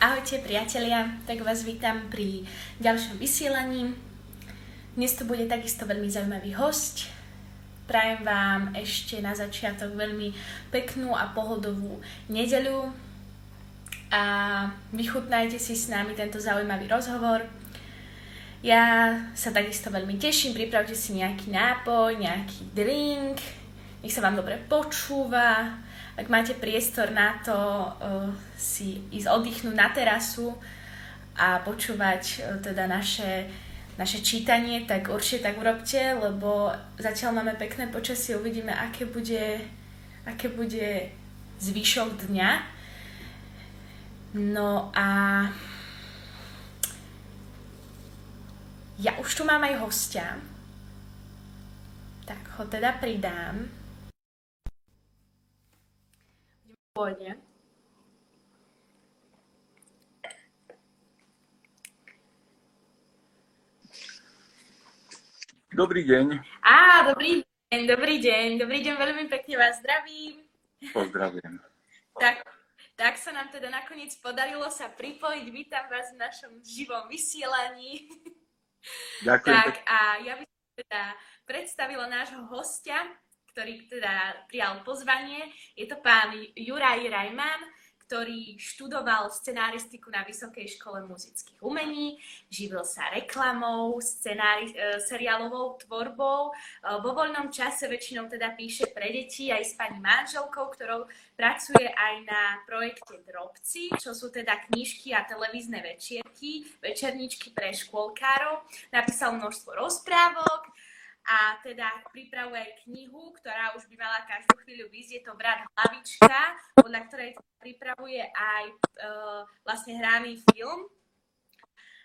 Ahojte priatelia, tak vás vítam pri ďalšom vysielaní. Dnes to bude takisto veľmi zaujímavý host. Prajem vám ešte na začiatok veľmi peknú a pohodovú nedeľu a vychutnajte si s nami tento zaujímavý rozhovor. Ja sa takisto veľmi teším, pripravte si nejaký nápoj, nejaký drink, nech sa vám dobre počúva, ak máte priestor na to uh, si ísť oddychnúť na terasu a počúvať uh, teda naše, naše čítanie, tak určite tak urobte, lebo zatiaľ máme pekné počasie, uvidíme, aké bude, aké bude zvyšok dňa. No a ja už tu mám aj hostia, tak ho teda pridám. Pôjde. Dobrý deň. Á, dobrý deň, dobrý deň, dobrý deň, veľmi pekne vás zdravím. Pozdravujem. Tak, tak sa nám teda nakoniec podarilo sa pripojiť. Vítam vás v našom živom vysielaní. Ďakujem. Tak a ja by som teda predstavila nášho hostia, ktorý teda prijal pozvanie. Je to pán Juraj Rajman, ktorý študoval scenáristiku na Vysokej škole muzických umení, živil sa reklamou, scenári- e, seriálovou tvorbou. E, vo voľnom čase väčšinou teda píše pre deti aj s pani manželkou, ktorou pracuje aj na projekte Drobci, čo sú teda knižky a televízne večierky, večerníčky pre škôlkárov. Napísal množstvo rozprávok, a teda pripravuje knihu, ktorá už by mala každú chvíľu výsť. Je to Brat Hlavička, podľa ktorej pripravuje aj e, vlastne hraný film.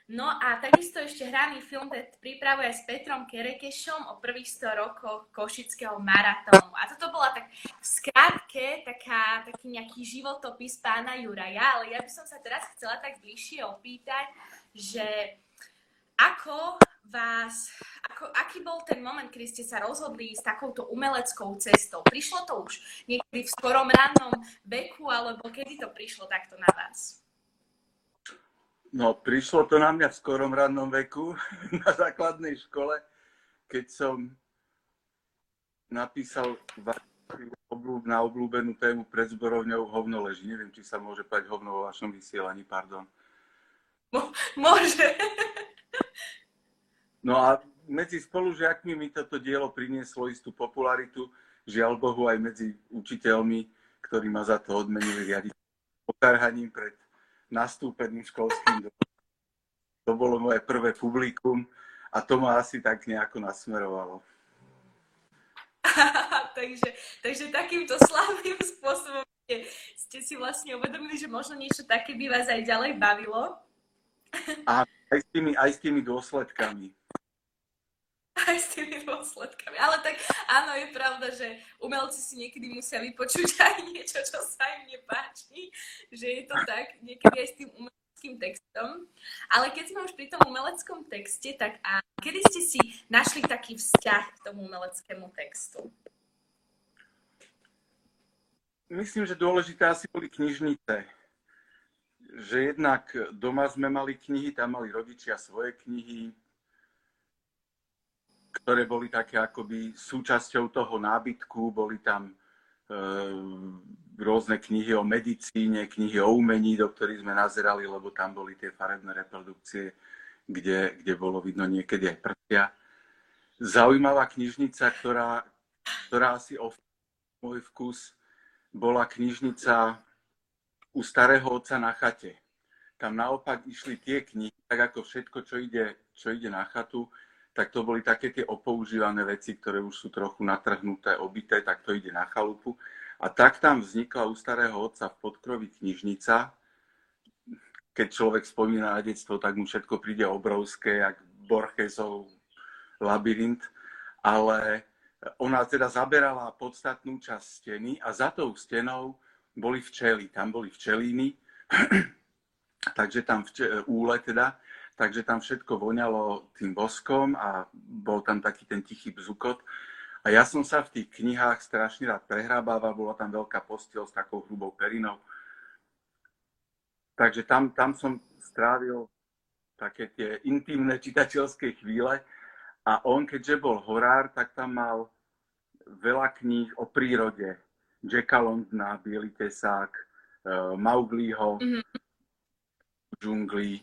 No a takisto ešte hraný film pripravuje s Petrom Kerekešom o prvých 100 rokoch Košického maratónu. A toto bola tak v skratke taká, taký nejaký životopis pána Juraja, ale ja by som sa teraz chcela tak bližšie opýtať, že ako vás, ako, aký bol ten moment, kedy ste sa rozhodli s takouto umeleckou cestou? Prišlo to už niekedy v skorom rannom veku, alebo kedy to prišlo takto na vás? No, prišlo to na mňa v skorom rannom veku, na základnej škole, keď som napísal na obľúbenú tému pred zborovňou hovno leží. Neviem, či sa môže pať hovno vo vašom vysielaní, pardon. môže. No a medzi spolužiakmi mi toto dielo prinieslo istú popularitu, žiaľ Bohu aj medzi učiteľmi, ktorí ma za to odmenili riadiť pokarhaním pred nastúpeným školským domom. To bolo moje prvé publikum a to ma asi tak nejako nasmerovalo. takže, takže takýmto slávnym spôsobom ste, ste si vlastne uvedomili, že možno niečo také by vás aj ďalej bavilo. A aj s tými, aj s tými dôsledkami aj s tými dôsledkami. Ale tak áno, je pravda, že umelci si niekedy musia vypočuť aj niečo, čo sa im nepáči, že je to tak, niekedy aj s tým umeleckým textom. Ale keď sme už pri tom umeleckom texte, tak a kedy ste si našli taký vzťah k tomu umeleckému textu? Myslím, že dôležité asi boli knižnice. Že jednak doma sme mali knihy, tam mali rodičia svoje knihy, ktoré boli také akoby súčasťou toho nábytku, boli tam e, rôzne knihy o medicíne, knihy o umení, do ktorých sme nazerali, lebo tam boli tie farebné reprodukcie, kde, kde bolo vidno niekedy aj prsia. Zaujímavá knižnica, ktorá, ktorá asi o môj vkus, bola knižnica u starého otca na chate. Tam naopak išli tie knihy, tak ako všetko, čo ide, čo ide na chatu, tak to boli také tie opoužívané veci, ktoré už sú trochu natrhnuté, obité, tak to ide na chalupu. A tak tam vznikla u starého otca v podkrovi knižnica. Keď človek spomína na detstvo, tak mu všetko príde obrovské, jak Borgesov labyrint. Ale ona teda zaberala podstatnú časť steny a za tou stenou boli včely. Tam boli včelíny, takže tam vče- úle teda takže tam všetko voňalo tým boskom a bol tam taký ten tichý bzukot. A ja som sa v tých knihách strašne rád prehrábával, bola tam veľká postiel s takou hrubou perinou. takže tam, tam som strávil také tie intimné čitateľské chvíle a on, keďže bol horár, tak tam mal veľa kníh o prírode. Jacka Londona, Bielý tesák, uh, Maugliho, mm-hmm. džungli,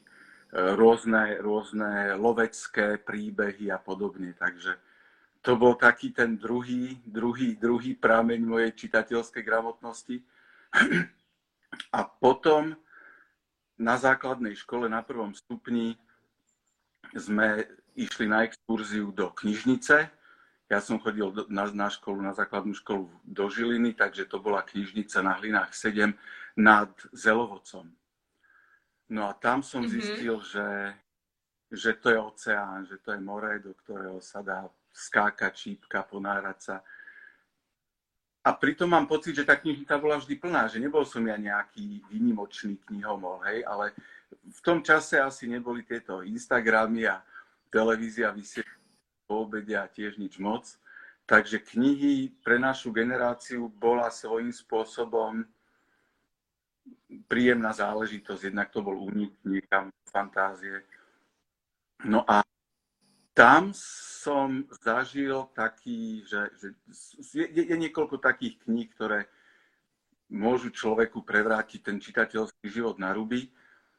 rôzne, rôzne lovecké príbehy a podobne. Takže to bol taký ten druhý, druhý, druhý prameň mojej čitateľskej gramotnosti. A potom na základnej škole na prvom stupni sme išli na exkurziu do knižnice. Ja som chodil na, na školu, na základnú školu do Žiliny, takže to bola knižnica na Hlinách 7 nad Zelovocom. No a tam som mm-hmm. zistil, že, že to je oceán, že to je more, do ktorého sa dá skákať, čípka, ponárať sa. A pritom mám pocit, že tá knižnica bola vždy plná, že nebol som ja nejaký výnimočný knihomol, hej, ale v tom čase asi neboli tieto Instagramy a televízia vysielala po obede a tiež nič moc. Takže knihy pre našu generáciu bola svojím spôsobom príjemná záležitosť. Jednak to bol únik niekam fantázie. No a tam som zažil taký, že, že je, je niekoľko takých kníh, ktoré môžu človeku prevrátiť ten čitateľský život na ruby.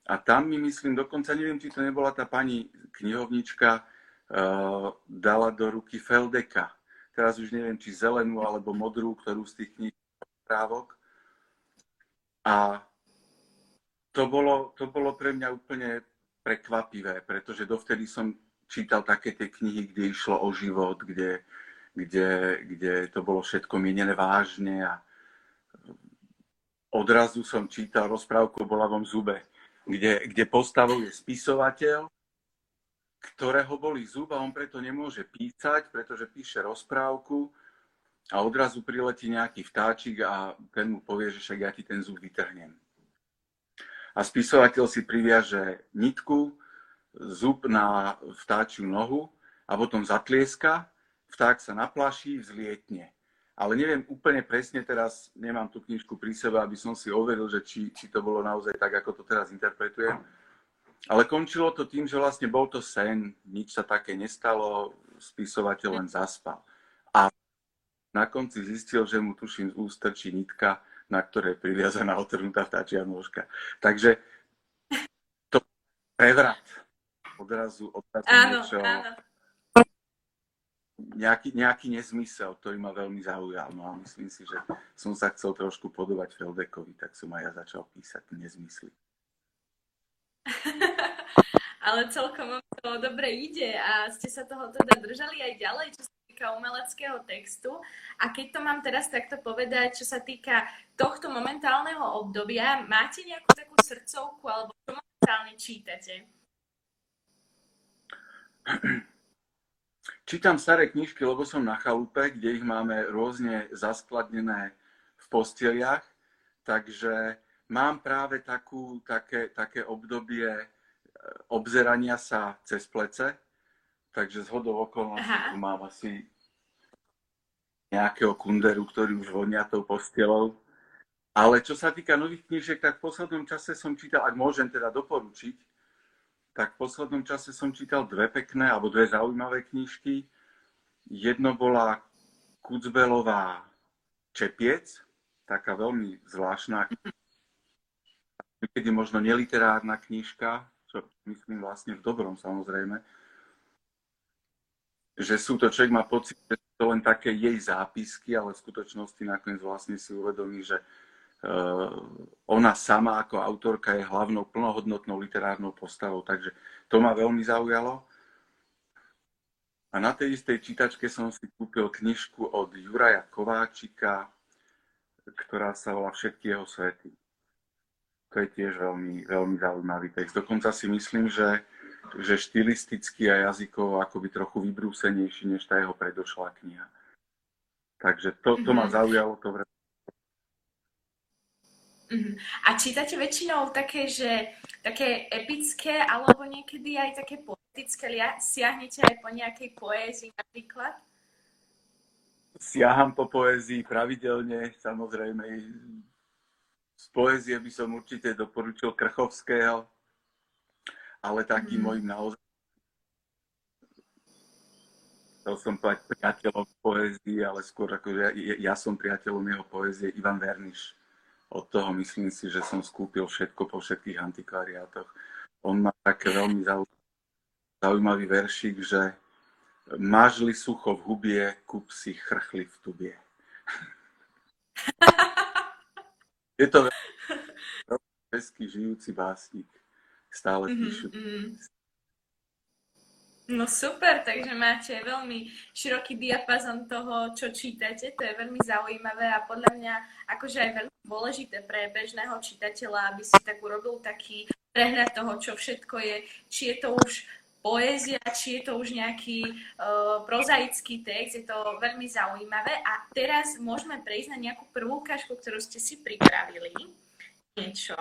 A tam mi myslím, dokonca neviem, či to nebola tá pani knihovnička, uh, dala do ruky Feldeka. Teraz už neviem, či zelenú alebo modrú, ktorú z tých kníh právok. A to bolo, to bolo pre mňa úplne prekvapivé, pretože dovtedy som čítal také tie knihy, kde išlo o život, kde, kde, kde to bolo všetko mienené vážne a odrazu som čítal rozprávku o bolavom zube, kde, kde postavou je spisovateľ, ktorého boli zub a on preto nemôže písať, pretože píše rozprávku a odrazu priletí nejaký vtáčik a ten mu povie, že však ja ti ten zub vytrhnem. A spisovateľ si priviaže nitku, zub na vtáčiu nohu a potom zatlieska, vták sa naplaší, vzlietne. Ale neviem úplne presne teraz, nemám tú knižku pri sebe, aby som si overil, že či, či to bolo naozaj tak, ako to teraz interpretujem. Ale končilo to tým, že vlastne bol to sen, nič sa také nestalo, spisovateľ len zaspal. A na konci zistil, že mu tuším z úst nitka, na ktorej je priviazaná otrhnutá vtáčia nôžka. Takže to prevrat odrazu, odrazu áno, niečo, áno. Nejaký, nejaký nezmysel, ktorý ma veľmi zaujal. No a myslím si, že som sa chcel trošku podobať Feldekovi, tak som aj ja začal písať nezmysly. Ale celkom to dobre ide a ste sa toho teda držali aj ďalej, čo sa týka umeleckého textu. A keď to mám teraz takto povedať, čo sa týka tohto momentálneho obdobia, máte nejakú takú srdcovku alebo čo momentálne čítate? Čítam staré knižky, lebo som na chalupe, kde ich máme rôzne zaskladnené v posteliach, takže mám práve takú, také, také obdobie e, obzerania sa cez plece, takže z hodou okolností tu mám asi nejakého kunderu, ktorý už vonia tou postelou. Ale čo sa týka nových knížiek, tak v poslednom čase som čítal, ak môžem teda doporučiť, tak v poslednom čase som čítal dve pekné alebo dve zaujímavé knižky. Jedno bola Kucbelová Čepiec, taká veľmi zvláštna, niekedy možno neliterárna knižka, čo myslím vlastne v dobrom samozrejme, že sú to, človek má pocit, že to len také jej zápisky, ale v skutočnosti nakoniec vlastne si uvedomí, že Eh, ona sama ako autorka je hlavnou plnohodnotnou literárnou postavou, takže to ma veľmi zaujalo. A na tej istej čítačke som si kúpil knižku od Juraja Kováčika, ktorá sa volá Všetky jeho svety. To je tiež veľmi, veľmi zaujímavý text. Dokonca si myslím, že, že štilisticky a jazykovo akoby trochu vybrúsenejší než tá jeho predošlá kniha. Takže to, to ma mhm. zaujalo, to Uh-huh. A čítate väčšinou také, že také epické, alebo niekedy aj také poetické, siahnete aj po nejakej poézii napríklad? Siaham po poézii pravidelne, samozrejme z poézie by som určite doporučil Krchovského, ale takým mm. mojim naozaj chcel som povedať priateľom poézie, ale skôr ako ja, ja som priateľom jeho poézie Ivan Verniš. Od toho myslím si, že som skúpil všetko po všetkých antikvariátoch. On má také veľmi zaujímavý veršik, že mážli sucho v hubie, kup si chrchli v tubie. Je to veľmi žijúci básnik. Stále mm-hmm, píšu. Mm-hmm. No super, takže máte veľmi široký diapazon toho, čo čítate, to je veľmi zaujímavé a podľa mňa akože aj veľmi dôležité pre bežného čitateľa, aby si tak urobil taký prehľad toho, čo všetko je, či je to už poézia, či je to už nejaký uh, prozaický text, je to veľmi zaujímavé. A teraz môžeme prejsť na nejakú prvú ukážku, ktorú ste si pripravili. Niečo.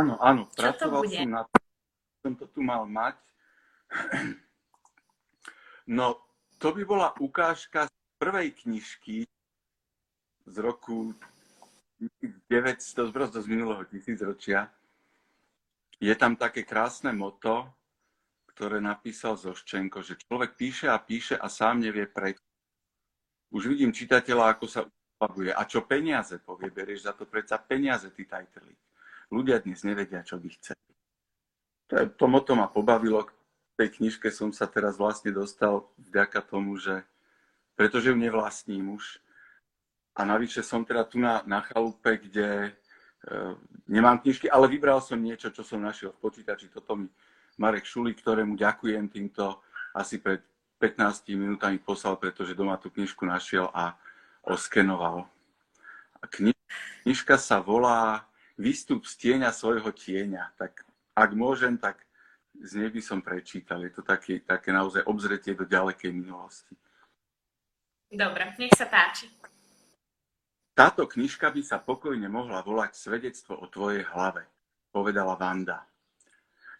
Áno, áno, pracoval som na to, som to tu mal mať. No, to by bola ukážka z prvej knižky z roku 1900, z minulého tisícročia. Je tam také krásne moto, ktoré napísal Zoščenko, že človek píše a píše a sám nevie prečo. Už vidím čitateľa, ako sa uplavuje. A čo peniaze povie, berieš za to predsa peniaze, ty tajteli. Ľudia dnes nevedia, čo by chceli. To, to moto ma pobavilo, tej knižke som sa teraz vlastne dostal vďaka tomu, že pretože ju nevlastním už. A navyše som teda tu na, na chalupe, kde e, nemám knižky, ale vybral som niečo, čo som našiel v počítači. Toto mi Marek Šuli, ktorému ďakujem týmto asi pred 15 minútami poslal, pretože doma tú knižku našiel a oskenoval. A knižka sa volá Výstup z tieňa svojho tieňa. Tak ak môžem, tak z nej by som prečítal. Je to také, také naozaj obzretie do ďalekej minulosti. Dobre, nech sa páči. Táto knižka by sa pokojne mohla volať Svedectvo o tvojej hlave, povedala Vanda.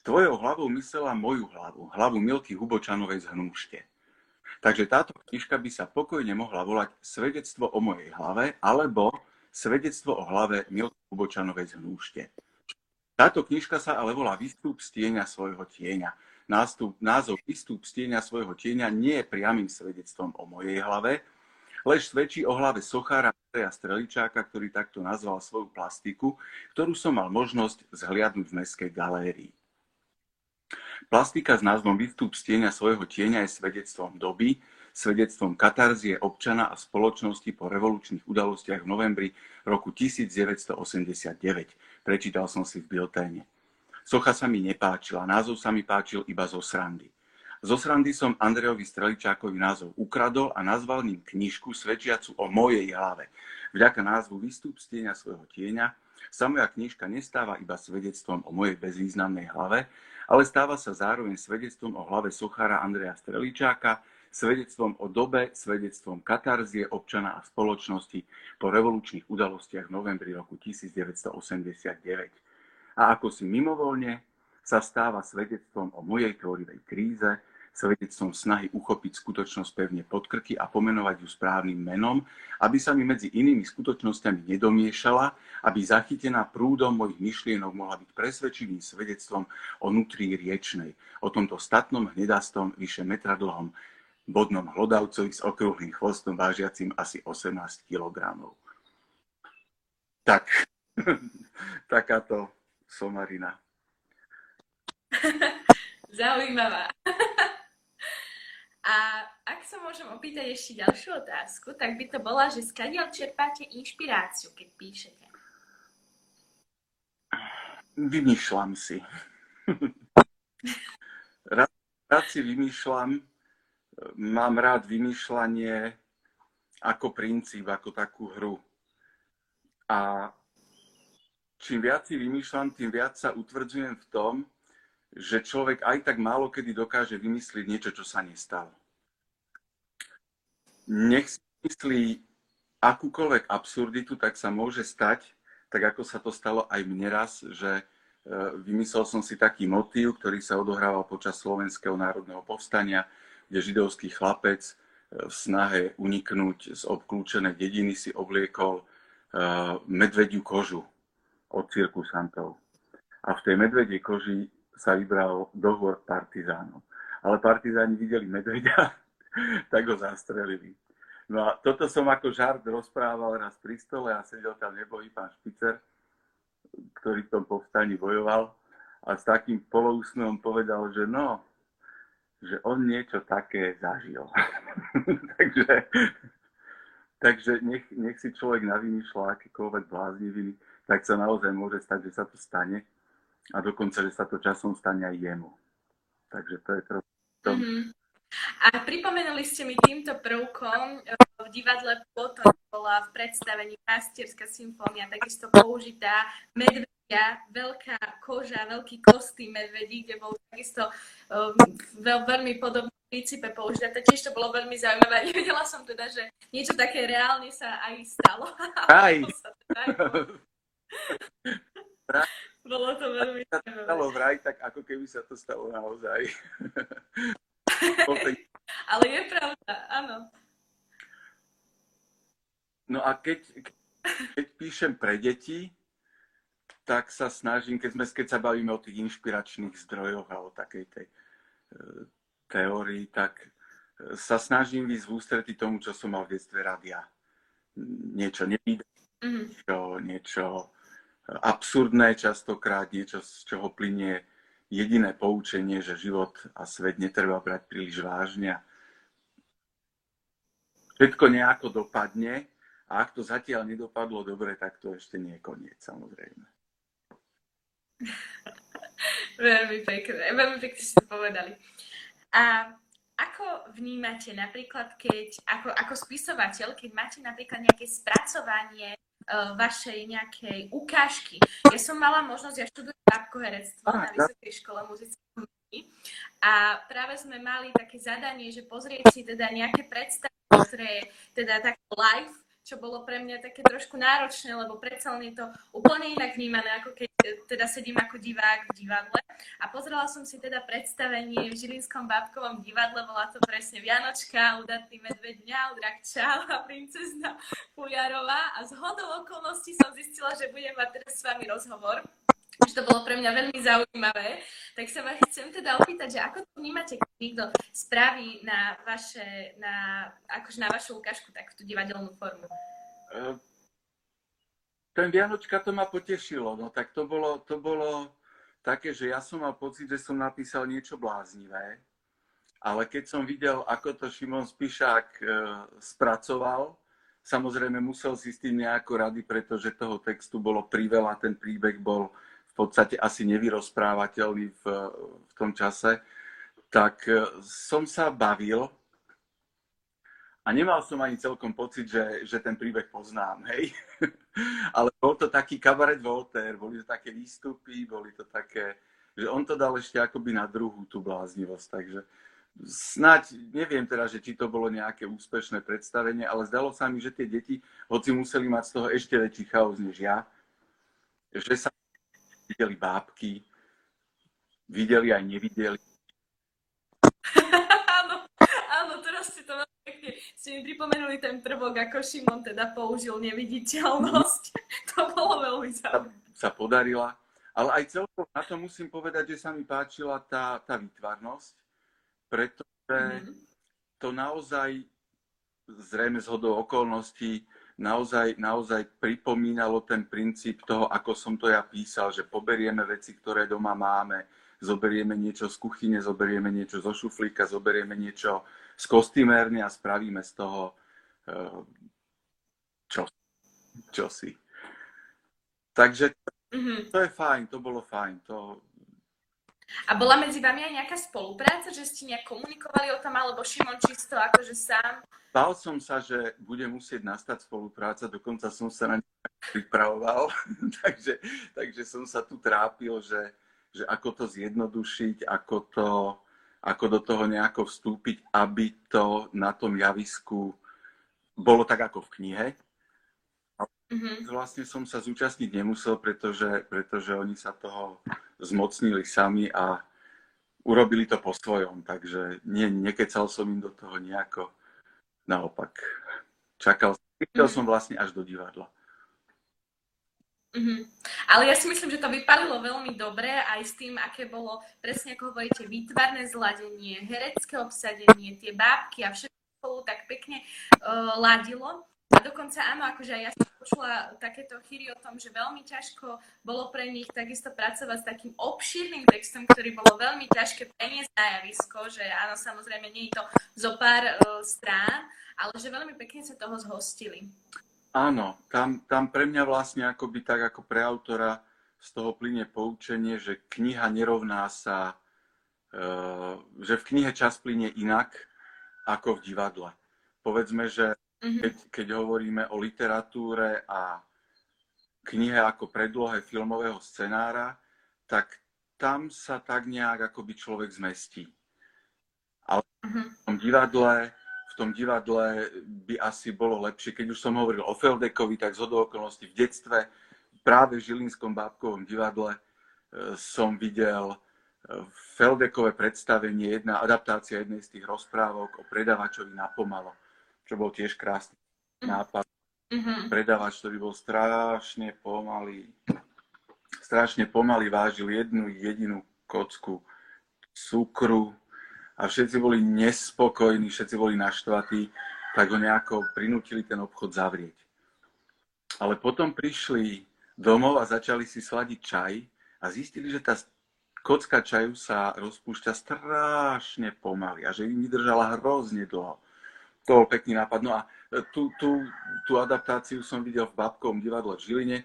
Tvojou hlavou myslela moju hlavu, hlavu Milky Hubočanovej z Hnúšte. Takže táto knižka by sa pokojne mohla volať Svedectvo o mojej hlave alebo Svedectvo o hlave Milky Hubočanovej z Hnúšte. Táto knižka sa ale volá Výstup z svojho tieňa. Nástup, názov Výstup z svojho tieňa nie je priamým svedectvom o mojej hlave, lež svedčí o hlave sochára Andreja Streličáka, ktorý takto nazval svoju plastiku, ktorú som mal možnosť zhliadnúť v Mestskej galérii. Plastika s názvom Výstup z svojho tieňa je svedectvom doby, svedectvom katarzie občana a spoločnosti po revolučných udalostiach v novembri roku 1989 Prečítal som si v bilténe. Socha sa mi nepáčila, názov sa mi páčil iba zo srandy. Zo srandy som Andrejovi Streličákovi názov ukradol a nazval ním knižku svedčiacu o mojej hlave. Vďaka názvu Výstup z tieňa svojho tieňa sa moja knižka nestáva iba svedectvom o mojej bezvýznamnej hlave, ale stáva sa zároveň svedectvom o hlave sochára Andreja Streličáka, svedectvom o dobe, svedectvom katarzie občana a spoločnosti po revolučných udalostiach v novembri roku 1989. A ako si mimovoľne sa stáva svedectvom o mojej tvorivej kríze, svedectvom snahy uchopiť skutočnosť pevne pod krky a pomenovať ju správnym menom, aby sa mi medzi inými skutočnosťami nedomiešala, aby zachytená prúdom mojich myšlienok mohla byť presvedčivým svedectvom o nutrí riečnej, o tomto statnom hnedastom, vyše metra dlhom bodnom hlodavcovi s okrúhlým chvostom vážiacim asi 18 kg. Tak, takáto somarina. Zaujímavá. A ak sa môžem opýtať ešte ďalšiu otázku, tak by to bola, že skadiaľ čerpáte inšpiráciu, keď píšete? Vymýšľam si. rád, rád si vymýšľam, mám rád vymýšľanie ako princíp, ako takú hru. A čím viac si vymýšľam, tým viac sa utvrdzujem v tom, že človek aj tak málo kedy dokáže vymyslieť niečo, čo sa nestalo. Nech si myslí akúkoľvek absurditu, tak sa môže stať, tak ako sa to stalo aj mne raz, že e, vymyslel som si taký motív, ktorý sa odohrával počas Slovenského národného povstania, kde židovský chlapec e, v snahe uniknúť z obklúčenej dediny si obliekol e, medvediu kožu od cirkusantov. A v tej medvedej koži sa vybral dohovor partizánov. Ale partizáni videli medvedia, tak ho zastrelili. No a toto som ako žart rozprával raz pri stole a sedel tam nebohý pán Špicer, ktorý v tom povstaní bojoval a s takým polousnom povedal, že no, že on niečo také zažil. takže, takže nech, nech si človek navymýšľa akékoľvek blázniviny, tak sa naozaj môže stať, že sa to stane a dokonca, že sa to časom stane aj jemu. Takže to je trochu... Mm-hmm. A pripomenuli ste mi týmto prvkom eh, v divadle potom bola v predstavení Pastierská symfónia takisto použitá medvedia, veľká koža, veľký kostým medvedí, kde bol takisto um, veľ, veľmi podobný princípe použitá. Tiež to bolo veľmi zaujímavé. Nevedela som teda, že niečo také reálne sa aj stalo. Aj. Bolo to veľmi zaujímavé. Stalo vraj, tak ako keby sa to stalo naozaj. Ale je pravda, áno. No a keď, keď píšem pre deti, tak sa snažím, keď, sme, keď sa bavíme o tých inšpiračných zdrojoch a o takej tej e, teórii, tak e, sa snažím ísť v ústretí tomu, čo som mal v detstve rád ja. Niečo nevíde, mm. niečo, niečo absurdné častokrát, niečo, z čoho plinie jediné poučenie, že život a svet netreba brať príliš vážne. Všetko nejako dopadne a ak to zatiaľ nedopadlo dobre, tak to ešte nie je koniec, samozrejme. veľmi pekné, veľmi pekne ste to povedali. A ako vnímate napríklad, keď ako, ako spisovateľ, keď máte napríklad nejaké spracovanie uh, vašej nejakej ukážky. Ja som mala možnosť, ja študujem bábkoherectvo na Vysokej škole muzickej a práve sme mali také zadanie, že pozrieť si teda nejaké predstavy, ktoré je teda tak live čo bolo pre mňa také trošku náročné, lebo predsa len je to úplne inak vnímané, ako keď e, teda sedím ako divák v divadle. A pozrela som si teda predstavenie v Žilinskom bábkovom divadle, bola to presne Vianočka, Udatný medveď mňa, Drak a princezna Pujarová a z hodou okolností som zistila, že budem mať teraz s vami rozhovor že to bolo pre mňa veľmi zaujímavé. Tak sa vás chcem teda opýtať, že ako to vnímate, niekto spraví na, vaše, na, akože na vašu ukážku takúto divadelnú formu? Uh, ten Vianočka to ma potešilo, no tak to bolo, to bolo také, že ja som mal pocit, že som napísal niečo bláznivé, ale keď som videl, ako to Šimon Spišák uh, spracoval, samozrejme musel si s tým nejako rady, pretože toho textu bolo priveľa, ten príbeh bol podstate asi nevyrozprávateľný v, v tom čase, tak e, som sa bavil a nemal som ani celkom pocit, že, že ten príbeh poznám, hej. Ale bol to taký kabaret Voltaire, boli to také výstupy, boli to také, že on to dal ešte akoby na druhú tú bláznivosť, takže snáď, neviem teda, že či to bolo nejaké úspešné predstavenie, ale zdalo sa mi, že tie deti, hoci museli mať z toho ešte väčší chaos než ja, že sa videli bábky, videli aj nevideli. áno, áno, teraz si to pekne, ste mi pripomenuli ten prvok, ako Šimon teda použil neviditeľnosť. to bolo veľmi zaujímavé. Sa, sa podarila, ale aj celkom na to musím povedať, že sa mi páčila tá, tá výtvarnosť, pretože mm. to naozaj zrejme z hodou okolností naozaj, naozaj pripomínalo ten princíp toho, ako som to ja písal, že poberieme veci, ktoré doma máme, zoberieme niečo z kuchyne, zoberieme niečo zo šuflíka, zoberieme niečo z kostýmérne a spravíme z toho uh, čo, čosi. Takže mm-hmm. to je fajn, to bolo fajn. To... A bola medzi vami aj nejaká spolupráca, že ste nejak komunikovali o tom, alebo Šimon čisto akože sám Bál som sa, že bude musieť nastať spolupráca, dokonca som sa na ňu pripravoval, takže, takže som sa tu trápil, že, že ako to zjednodušiť, ako, to, ako do toho nejako vstúpiť, aby to na tom javisku bolo tak ako v knihe. Mm-hmm. Vlastne som sa zúčastniť nemusel, pretože, pretože oni sa toho zmocnili sami a urobili to po svojom, takže nie, nekecal som im do toho nejako naopak. Čakal, išiel som vlastne až do divadla. Mm-hmm. Ale ja si myslím, že to vypalilo veľmi dobre aj s tým, aké bolo, presne ako hovoríte, výtvarné zladenie, herecké obsadenie, tie bábky a všetko spolu tak pekne uh, ladilo. A dokonca áno, akože aj ja som počula takéto chyry o tom, že veľmi ťažko bolo pre nich takisto pracovať s takým obšírnym textom, ktorý bolo veľmi ťažké preniesť na javisko, že áno, samozrejme nie je to zo pár uh, strán, ale že veľmi pekne sa toho zhostili. Áno, tam, tam pre mňa vlastne akoby tak ako pre autora z toho plyne poučenie, že kniha nerovná sa, uh, že v knihe čas plyne inak ako v divadle. Povedzme, že Mm-hmm. Keď, keď hovoríme o literatúre a knihe ako predlohe filmového scenára, tak tam sa tak nejak akoby človek zmestí. Ale mm-hmm. v tom divadle, tom divadle by asi bolo lepšie, keď už som hovoril o Feldekovi, tak z okolností v detstve práve v Žilinskom bábkovom divadle e, som videl e, Feldekové predstavenie, jedna adaptácia jednej z tých rozprávok o predavačovi na pomalo čo bol tiež krásny nápad. Mm-hmm. Predávač, ktorý bol strašne pomalý, strašne pomaly vážil jednu jedinú kocku cukru a všetci boli nespokojní, všetci boli naštvatí, tak ho nejako prinútili ten obchod zavrieť. Ale potom prišli domov a začali si sladiť čaj a zistili, že tá kocka čaju sa rozpúšťa strašne pomaly a že im vydržala hrozne dlho. To bol pekný nápad. No a tú, tú, tú adaptáciu som videl v Babkovom divadle v Žiline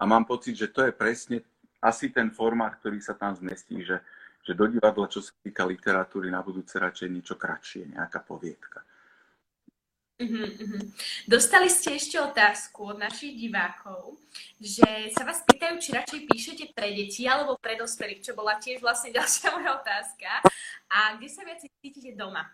a mám pocit, že to je presne asi ten formát, ktorý sa tam zmestí, že, že do divadla, čo sa týka literatúry, na budúce radšej niečo kratšie, nejaká poviedka. Uh-huh, Dostali ste ešte otázku od našich divákov, že sa vás pýtajú, či radšej píšete pre deti alebo pre dospelých, čo bola tiež vlastne ďalšia moja otázka. A kde sa viac cítite doma?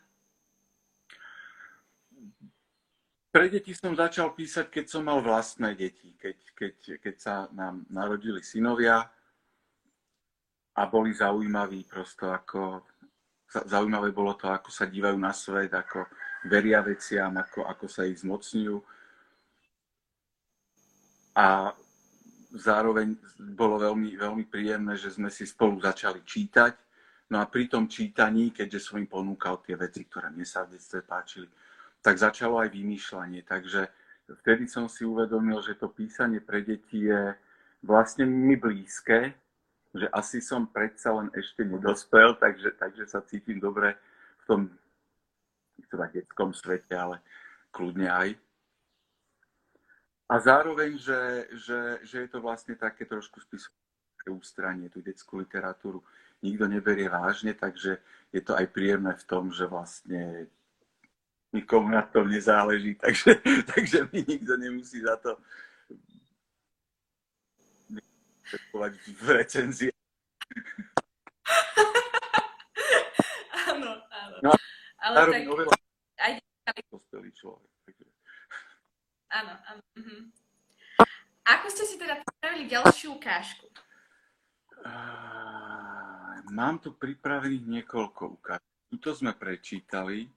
Pre deti som začal písať, keď som mal vlastné deti, keď, keď, keď sa nám narodili synovia a boli zaujímaví prosto ako, zaujímavé bolo to, ako sa dívajú na svet, ako veria veciam, ako, ako sa ich zmocňujú. A zároveň bolo veľmi, veľmi príjemné, že sme si spolu začali čítať. No a pri tom čítaní, keďže som im ponúkal tie veci, ktoré mne sa v detstve páčili, tak začalo aj vymýšľanie. Takže vtedy som si uvedomil, že to písanie pre deti je vlastne mi blízke, že asi som predsa len ešte nedospel, takže, takže sa cítim dobre v tom teda detskom svete, ale kľudne aj. A zároveň, že, že, že je to vlastne také trošku spisové ústranie, tú detskú literatúru nikto neberie vážne, takže je to aj príjemné v tom, že vlastne nikomu na tom nezáleží, takže, takže mi nikto nemusí za to v recenzii. Áno, áno. No, Ale tak... Oveľa... Aj... Dospelý človek. Áno, áno. Uh-huh. Ako ste si teda pripravili ďalšiu ukážku? Uh, mám tu pripravených niekoľko ukážok. Tuto sme prečítali.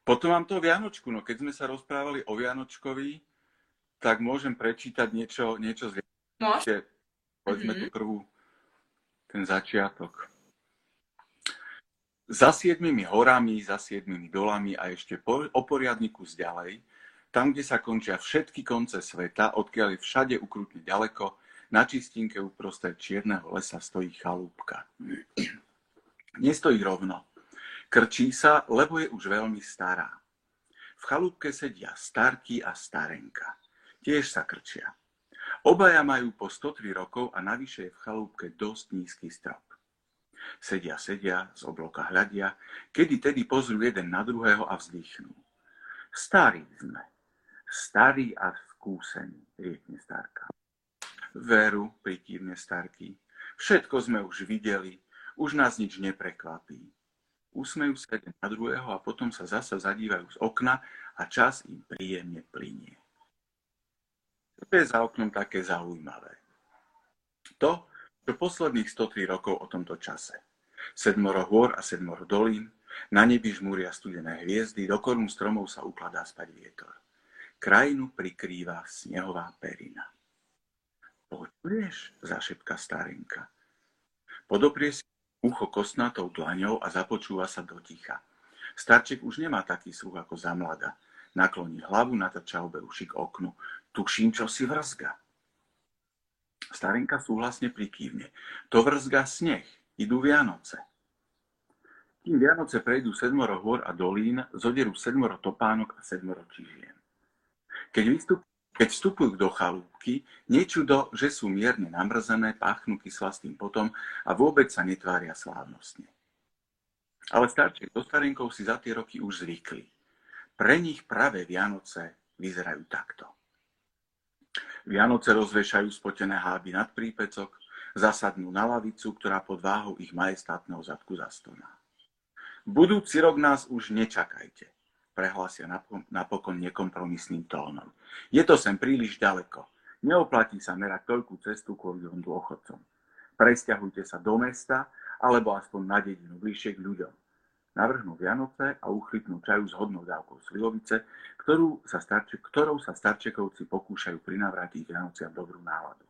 Potom mám to Vianočku. No keď sme sa rozprávali o Vianočkovi, tak môžem prečítať niečo, niečo z Vianočky. Poďme mm-hmm. tu prvú, ten začiatok. Za siedmimi horami, za siedmimi dolami a ešte po, o poriadniku zďalej, tam, kde sa končia všetky konce sveta, odkiaľ je všade ukrutne ďaleko, na čistinke uprostred čierneho lesa stojí chalúbka. Nestojí rovno, Krčí sa, lebo je už veľmi stará. V chalúbke sedia starky a starenka. Tiež sa krčia. Obaja majú po 103 rokov a navyše je v chalúbke dosť nízky strop. Sedia, sedia, z obloka hľadia, kedy tedy pozrú jeden na druhého a vzdychnú. Starí sme, starí a skúsení, riekne starka. Veru, prikývne starky, všetko sme už videli, už nás nič neprekvapí usmejú sa jeden na druhého a potom sa zasa zadívajú z okna a čas im príjemne plinie. To je za oknom také zaujímavé. To, čo posledných 103 rokov o tomto čase. Sedmoro hôr a sedmoro dolín, na nebi žmúria studené hviezdy, do korún stromov sa ukladá spať vietor. Krajinu prikrýva snehová perina. Počuješ? zašepka starenka. Podoprie si ucho kostnatou dlaňou a započúva sa do ticha. Starček už nemá taký sluch ako za mlada. Nakloní hlavu, natrča obe uši k oknu. Tuším, čo si vrzga. Starenka súhlasne prikývne. To vrzga sneh. Idú Vianoce. Kým Vianoce prejdú sedmoro hôr a dolín, zoderú sedmoro topánok a sedmoro čižien. Keď, vystup, keď vstupujú do chalúbky, nečudo, že sú mierne namrzené, páchnú kyslastým potom a vôbec sa netvária slávnostne. Ale starček so starenkou si za tie roky už zvykli. Pre nich pravé Vianoce vyzerajú takto. Vianoce rozvešajú spotené háby nad prípecok, zasadnú na lavicu, ktorá pod váhou ich majestátneho zadku zastoná. Budúci rok nás už nečakajte, prehlásia napokon nekompromisným tónom. Je to sem príliš ďaleko. Neoplatí sa merať toľkú cestu kvôli dôchodcom. Presťahujte sa do mesta, alebo aspoň na dedinu, bližšie k ľuďom. Navrhnú Vianoce a uchytnú čaju s hodnou dávkou slivovice, ktorú sa starče, ktorou sa starčekovci pokúšajú prinavrátiť Vianociam dobrú náladu.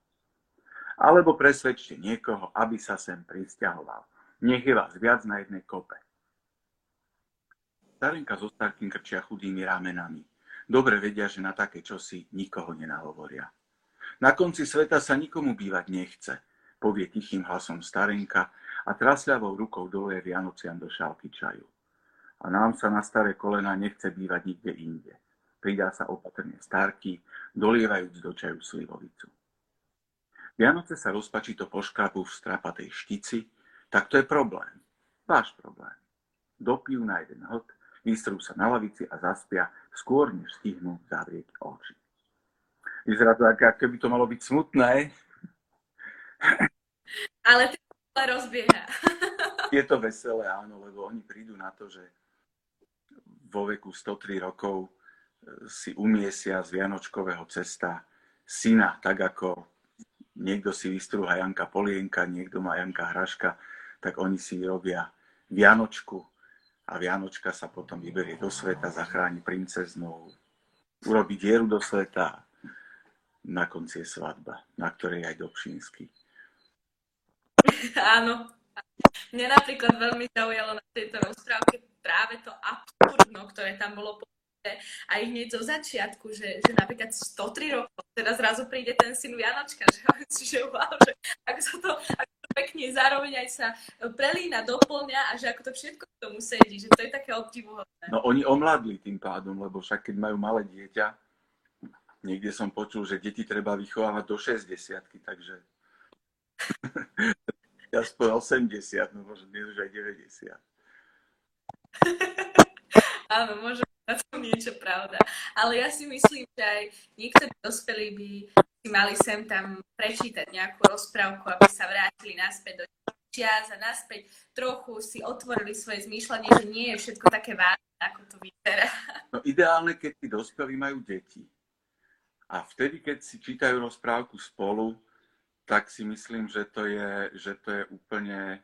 Alebo presvedčte niekoho, aby sa sem pristahoval. Nech je vás viac na jednej kope. Starenka so starkým krčia chudými ramenami. Dobre vedia, že na také čosi nikoho nenahovoria. Na konci sveta sa nikomu bývať nechce, povie tichým hlasom starenka a trasľavou rukou dole Vianociam do šálky čaju. A nám sa na staré kolena nechce bývať nikde inde. Pridá sa opatrne starky, dolievajúc do čaju slivovicu. Vianoce sa rozpačito poškrabú v strapatej štici, tak to je problém. Váš problém. Dopijú na jeden hod vystrú sa na lavici a zaspia skôr, než stihnú zavrieť oči. Vyzerá to, ako keby to malo byť smutné. Ale ty rozbieha. Je to veselé, áno, lebo oni prídu na to, že vo veku 103 rokov e, si umiesia z Vianočkového cesta syna, tak ako niekto si vystrúha Janka Polienka, niekto má Janka Hraška, tak oni si robia Vianočku a Vianočka sa potom vyberie do sveta, zachráni princeznu, urobí dieru do sveta. Na konci je svadba, na ktorej aj Dobšínsky. Áno. Mňa napríklad veľmi zaujalo na tejto rozprávke práve to absurdno, ktoré tam bolo povedané aj hneď zo začiatku, že, že napríklad 103 rokov, teda zrazu príde ten syn Vianočka, že, že wow, že ako sa to, ako pekne zároveň aj sa prelína, doplňa a že ako to všetko k tomu sedí, že to je také obdivuhodné. No oni omladli tým pádom, lebo však keď majú malé dieťa, niekde som počul, že deti treba vychovávať do 60 takže aspoň 80, no možno dnes už aj 90. Áno, môže na tom niečo pravda. Ale ja si myslím, že aj niektorí dospelí by si mali sem tam prečítať nejakú rozprávku, aby sa vrátili naspäť do čias a naspäť trochu si otvorili svoje zmýšľanie, že nie je všetko také vážne, ako to vyzerá. No ideálne, keď tí dospelí majú deti. A vtedy, keď si čítajú rozprávku spolu, tak si myslím, že to je, že to je úplne e,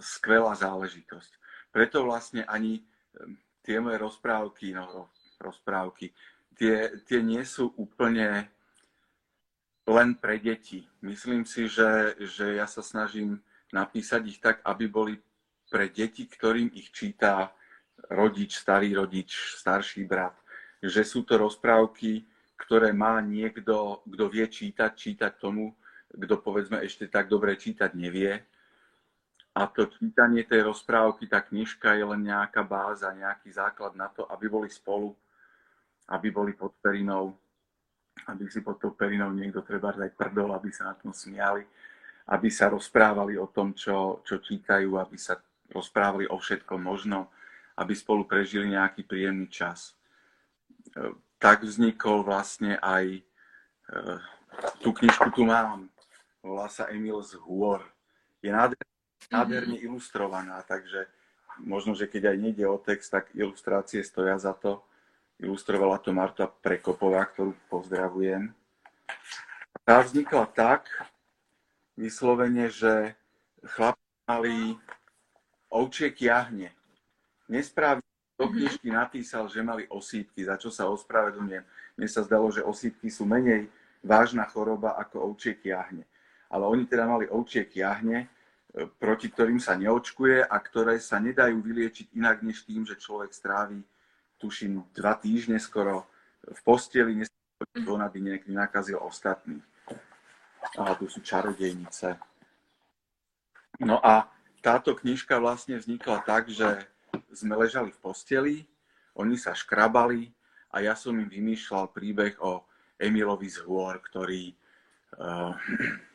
skvelá záležitosť. Preto vlastne ani e, tie moje rozprávky, no rozprávky, tie, tie nie sú úplne len pre deti. Myslím si, že, že ja sa snažím napísať ich tak, aby boli pre deti, ktorým ich číta rodič, starý rodič, starší brat. Že sú to rozprávky, ktoré má niekto, kto vie čítať, čítať tomu, kto povedzme ešte tak dobre čítať nevie. A to čítanie tej rozprávky, tá knižka je len nejaká báza, nejaký základ na to, aby boli spolu, aby boli pod perinou aby si pod tou perinou niekto treba dať prdol, aby sa na tom smiali, aby sa rozprávali o tom, čo, čo čítajú, aby sa rozprávali o všetkom možno, aby spolu prežili nejaký príjemný čas. Tak vznikol vlastne aj, e, tú knižku tu mám, volá sa Emil z Hôr. Je nádherne, nádherne ilustrovaná, takže možno, že keď aj nejde o text, tak ilustrácie stoja za to. Ilustrovala to Marta Prekopová, ktorú pozdravujem. Tá vznikla tak, vyslovene, že chlap mali ovčie kiahne. Nesprávne do mhm. knižky napísal, že mali osýpky, za čo sa ospravedlňujem. Mne sa zdalo, že osýpky sú menej vážna choroba ako ovčie kiahne. Ale oni teda mali ovčie kiahne, e, proti ktorým sa neočkuje a ktoré sa nedajú vyliečiť inak než tým, že človek strávi, tuším, dva týždne skoro v posteli, on aby niekto nakazil ostatných. A tu sú čarodejnice. No a táto knižka vlastne vznikla tak, že sme ležali v posteli, oni sa škrabali a ja som im vymýšľal príbeh o Emilovi z hôr, ktorý uh,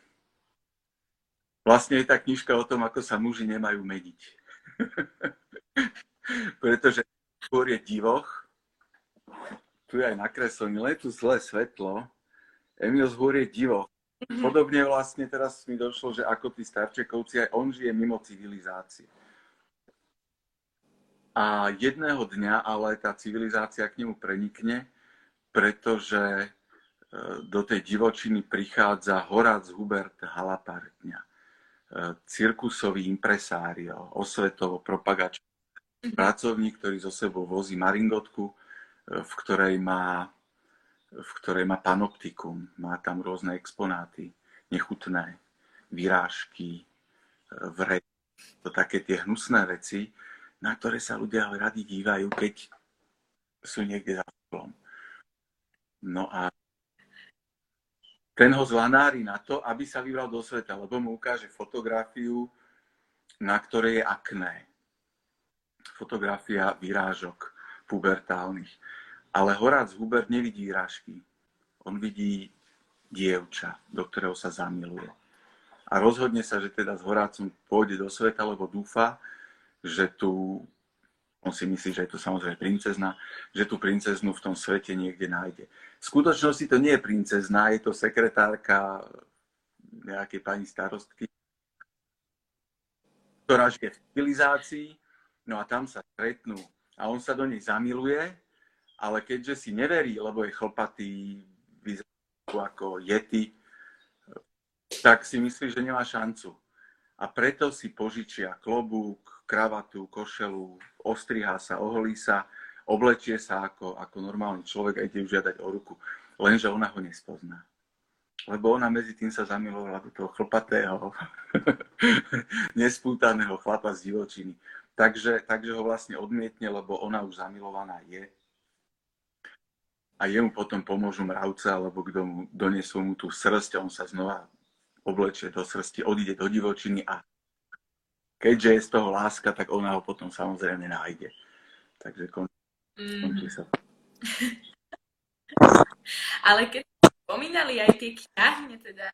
vlastne je tá knižka o tom, ako sa muži nemajú mediť. Pretože hôr je divoch, tu je aj nakreslený, len tu zlé svetlo. Emil z hôr je divoch. Mhm. Podobne vlastne teraz mi došlo, že ako tí starčekovci, aj on žije mimo civilizácie. A jedného dňa ale tá civilizácia k nemu prenikne, pretože e, do tej divočiny prichádza Horac Hubert Halapartňa, e, cirkusový impresário, osvetovo propagačný mhm. pracovník, ktorý zo sebou vozí maringotku, e, v ktorej má, v ktorej má panoptikum, má tam rôzne exponáty, nechutné, vyrážky, vrej, to také tie hnusné veci, na ktoré sa ľudia radi dívajú, keď sú niekde za stolom. No a ten ho zlanári na to, aby sa vybral do sveta, lebo mu ukáže fotografiu, na ktorej je akné. Fotografia výrážok pubertálnych. Ale Horác Hubert nevidí výrážky. On vidí dievča, do ktorého sa zamiluje. A rozhodne sa, že teda s Horácom pôjde do sveta, lebo dúfa, že tu, on si myslí, že je to samozrejme princezna, že tú princeznu v tom svete niekde nájde. V skutočnosti to nie je princezna, je to sekretárka nejakej pani starostky, ktorá žije v civilizácii, no a tam sa stretnú a on sa do nej zamiluje, ale keďže si neverí, lebo je chlpatý, vyzerá ako jety, tak si myslí, že nemá šancu. A preto si požičia klobúk, kravatu, košelu, ostrihá sa, oholí sa, oblečie sa ako, ako normálny človek a ide žiadať o ruku. Lenže ona ho nespozná. Lebo ona medzi tým sa zamilovala do toho chlpatého, nespútaného chlapa z divočiny. Takže, takže ho vlastne odmietne, lebo ona už zamilovaná je. A jemu potom pomôžu mravce, alebo kto mu donesú mu tú srst, on sa znova oblečie do srsti, odíde do divočiny a keďže je z toho láska, tak ona ho potom samozrejme nájde. Takže končí, mm. končí sa. Ale keď spomínali aj tie kiahne, teda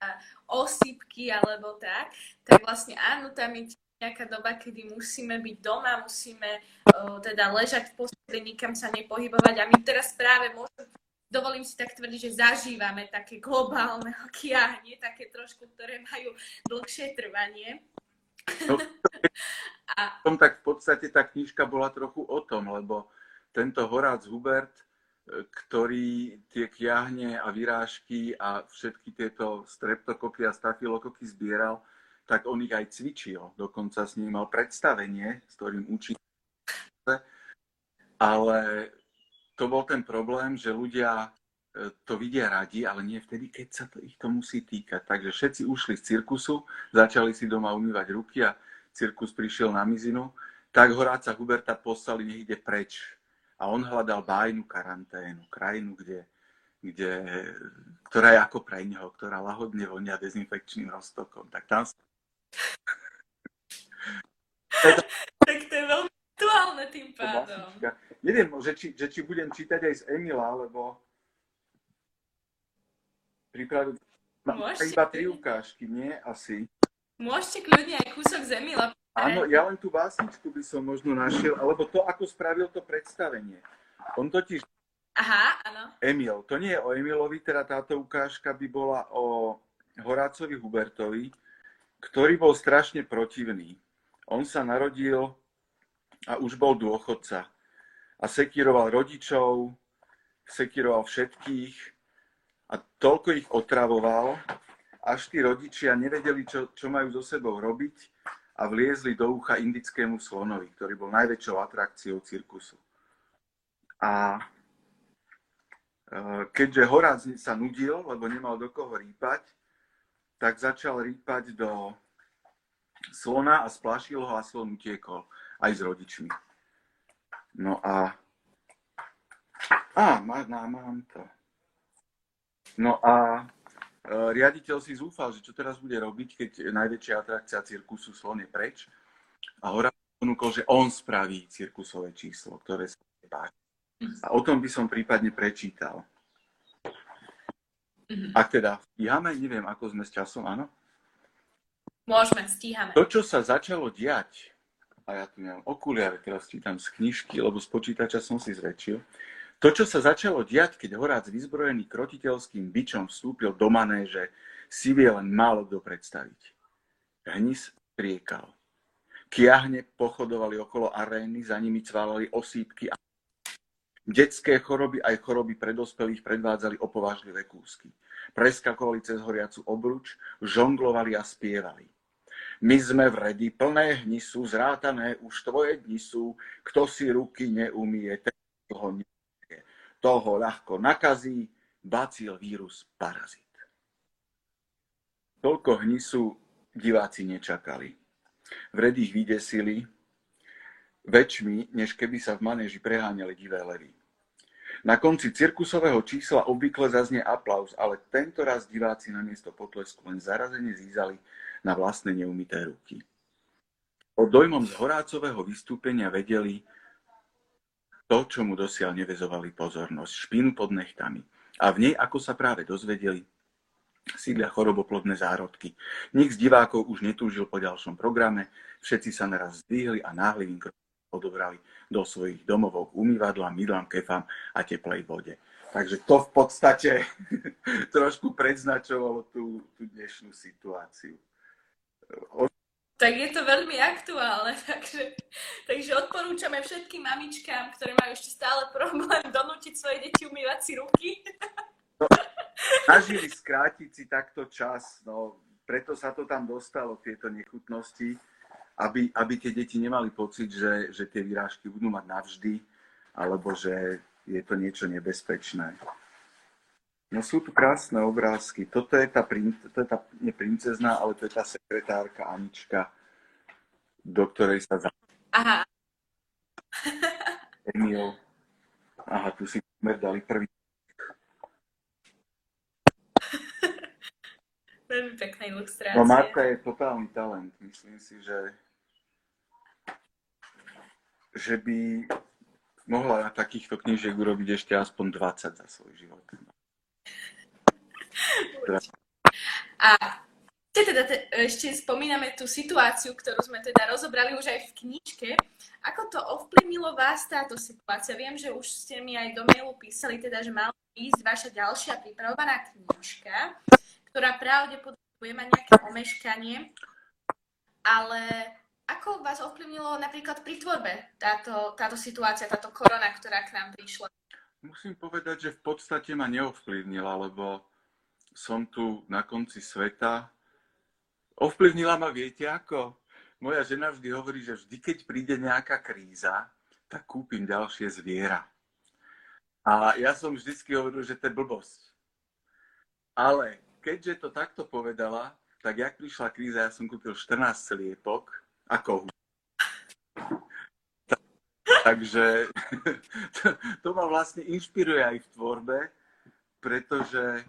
osýpky alebo tak, tak vlastne áno, tam je nejaká doba, kedy musíme byť doma, musíme uh, teda ležať v posteli, nikam sa nepohybovať a my teraz práve môžeme dovolím si tak tvrdiť, že zažívame také globálne kiahne, také trošku, ktoré majú dlhšie trvanie. No, a... tom, tak v podstate tá knižka bola trochu o tom, lebo tento Horác Hubert, e, ktorý tie kiahne a vyrážky a všetky tieto streptokoky a stafilokoky zbieral, tak on ich aj cvičil. Dokonca s ním mal predstavenie, s ktorým učí. Ale to bol ten problém, že ľudia to vidia radi, ale nie vtedy, keď sa to, ich to musí týkať. Takže všetci ušli z cirkusu, začali si doma umývať ruky a cirkus prišiel na mizinu, tak Horáca Huberta poslali, nech ide preč. A on hľadal bájnu karanténu, krajinu, kde, kde, ktorá je ako pre neho, ktorá lahodne vonia dezinfekčným roztokom. Tak tam sa... tak to je veľmi aktuálne tým pádom. Neviem, že či, že či budem čítať aj z Emila, lebo pripravil Môžete iba tri ukážky, nie? Asi. Môžete kľudne aj kúsok zemi Áno, ja len tú básničku by som možno našiel, alebo to, ako spravil to predstavenie. On totiž... Aha, áno. Emil, to nie je o Emilovi, teda táto ukážka by bola o Horácovi Hubertovi, ktorý bol strašne protivný. On sa narodil a už bol dôchodca. A sekíroval rodičov, sekíroval všetkých, a toľko ich otravoval, až tí rodičia nevedeli, čo, čo majú so sebou robiť a vliezli do ucha indickému slonovi, ktorý bol najväčšou atrakciou cirkusu. A keďže Horác sa nudil, lebo nemal do koho rýpať, tak začal rýpať do slona a splašil ho a slon utiekol aj s rodičmi. No a... Á, má, má, mám to. No a e, riaditeľ si zúfal, že čo teraz bude robiť, keď najväčšia atrakcia cirkusu slon je preč. A Hora ponúkol, že on spraví cirkusové číslo, ktoré sa páči. A o tom by som prípadne prečítal. Mhm. Ak teda stíhame, neviem, ako sme s časom, áno? Môžeme, stíhame. To, čo sa začalo diať, a ja tu nemám okuliare, teraz čítam z knižky, lebo z počítača som si zrečil, to, čo sa začalo diať, keď Horác vyzbrojený krotiteľským bičom vstúpil do manéže, si vie len málo kto predstaviť. Hnis striekal. Kiahne pochodovali okolo arény, za nimi cválali osýpky a detské choroby aj choroby predospelých predvádzali opovážlivé kúsky. Preskakovali cez horiacu obruč, žonglovali a spievali. My sme v redy plné hnisu, zrátané už tvoje dni sú, kto si ruky neumie, ten toho Toho ľahko nakazí, bacil vírus parazit. Toľko hnisu diváci nečakali. V redy ich vydesili väčšmi, než keby sa v manéži preháňali divé levy. Na konci cirkusového čísla obvykle zaznie aplauz, ale tento raz diváci namiesto potlesku len zarazene zízali na vlastné neumité ruky. O dojmom z Horácového vystúpenia vedeli to, čo mu dosiaľ nevezovali pozornosť, špinu pod nechtami. A v nej, ako sa práve dozvedeli, sídlia choroboplodné zárodky. Nik z divákov už netúžil po ďalšom programe, všetci sa naraz zdvihli a náhlivým krokom odobrali do svojich domovov k umývadlám, mydlám, kefám a teplej vode. Takže to v podstate trošku predznačovalo tú, tú dnešnú situáciu. Tak je to veľmi aktuálne, takže, takže odporúčame všetkým mamičkám, ktoré majú ešte stále problém donútiť svoje deti umývať si ruky. Snažili skrátiť si takto čas, no preto sa to tam dostalo, tieto nechutnosti, aby, aby tie deti nemali pocit, že, že tie vyrážky budú mať navždy, alebo že je to niečo nebezpečné. No sú tu krásne obrázky. Toto je tá, to je tá nie princezná, ale to je tá sekretárka Anička, do ktorej sa za... Aha. Emil. Aha, tu si dali prvý. Veľmi pekná ilustrácia. No Marta je totálny talent. Myslím si, že že by mohla na takýchto knižiek urobiť ešte aspoň 20 za svoj život. A teda te, ešte spomíname tú situáciu, ktorú sme teda rozobrali už aj v knižke. Ako to ovplyvnilo vás táto situácia? Viem, že už ste mi aj do mailu písali, teda, že mala ísť vaša ďalšia pripravovaná knižka, ktorá pravdepodobne bude mať nejaké omeškanie, ale ako vás ovplyvnilo napríklad pri tvorbe táto, táto situácia, táto korona, ktorá k nám prišla? Musím povedať, že v podstate ma neovplyvnila, lebo som tu na konci sveta. Ovplyvnila ma, viete ako? Moja žena vždy hovorí, že vždy, keď príde nejaká kríza, tak kúpim ďalšie zviera. A ja som vždycky hovoril, že to je blbosť. Ale keďže to takto povedala, tak jak prišla kríza, ja som kúpil 14 liepok ako Takže to, to ma vlastne inšpiruje aj v tvorbe, pretože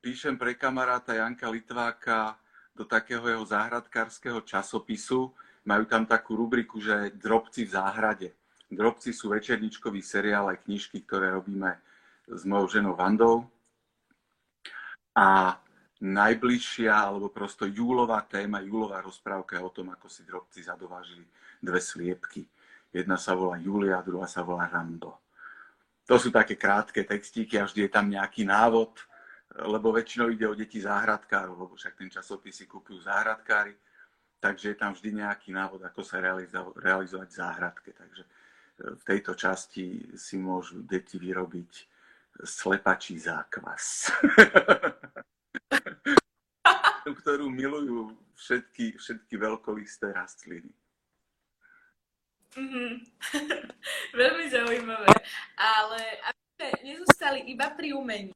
píšem pre kamaráta Janka Litváka do takého jeho záhradkárskeho časopisu. Majú tam takú rubriku, že Drobci v záhrade. Drobci sú večerničkový seriál aj knižky, ktoré robíme s mojou ženou Vandou. A najbližšia, alebo prosto júlová téma, júlová rozprávka je o tom, ako si drobci zadovážili dve sliepky. Jedna sa volá Julia, druhá sa volá Rambo. To sú také krátke textíky a vždy je tam nejaký návod, lebo väčšinou ide o deti záhradkárov, lebo však ten časopis si kúpujú záhradkári, takže je tam vždy nejaký návod, ako sa realizovať v záhradke. Takže e, v tejto časti si môžu deti vyrobiť slepačí zákvas. ktorú milujú všetky, všetky veľkolisté rastliny. Mm-hmm. Veľmi zaujímavé. Ale sme nezostali iba pri umení,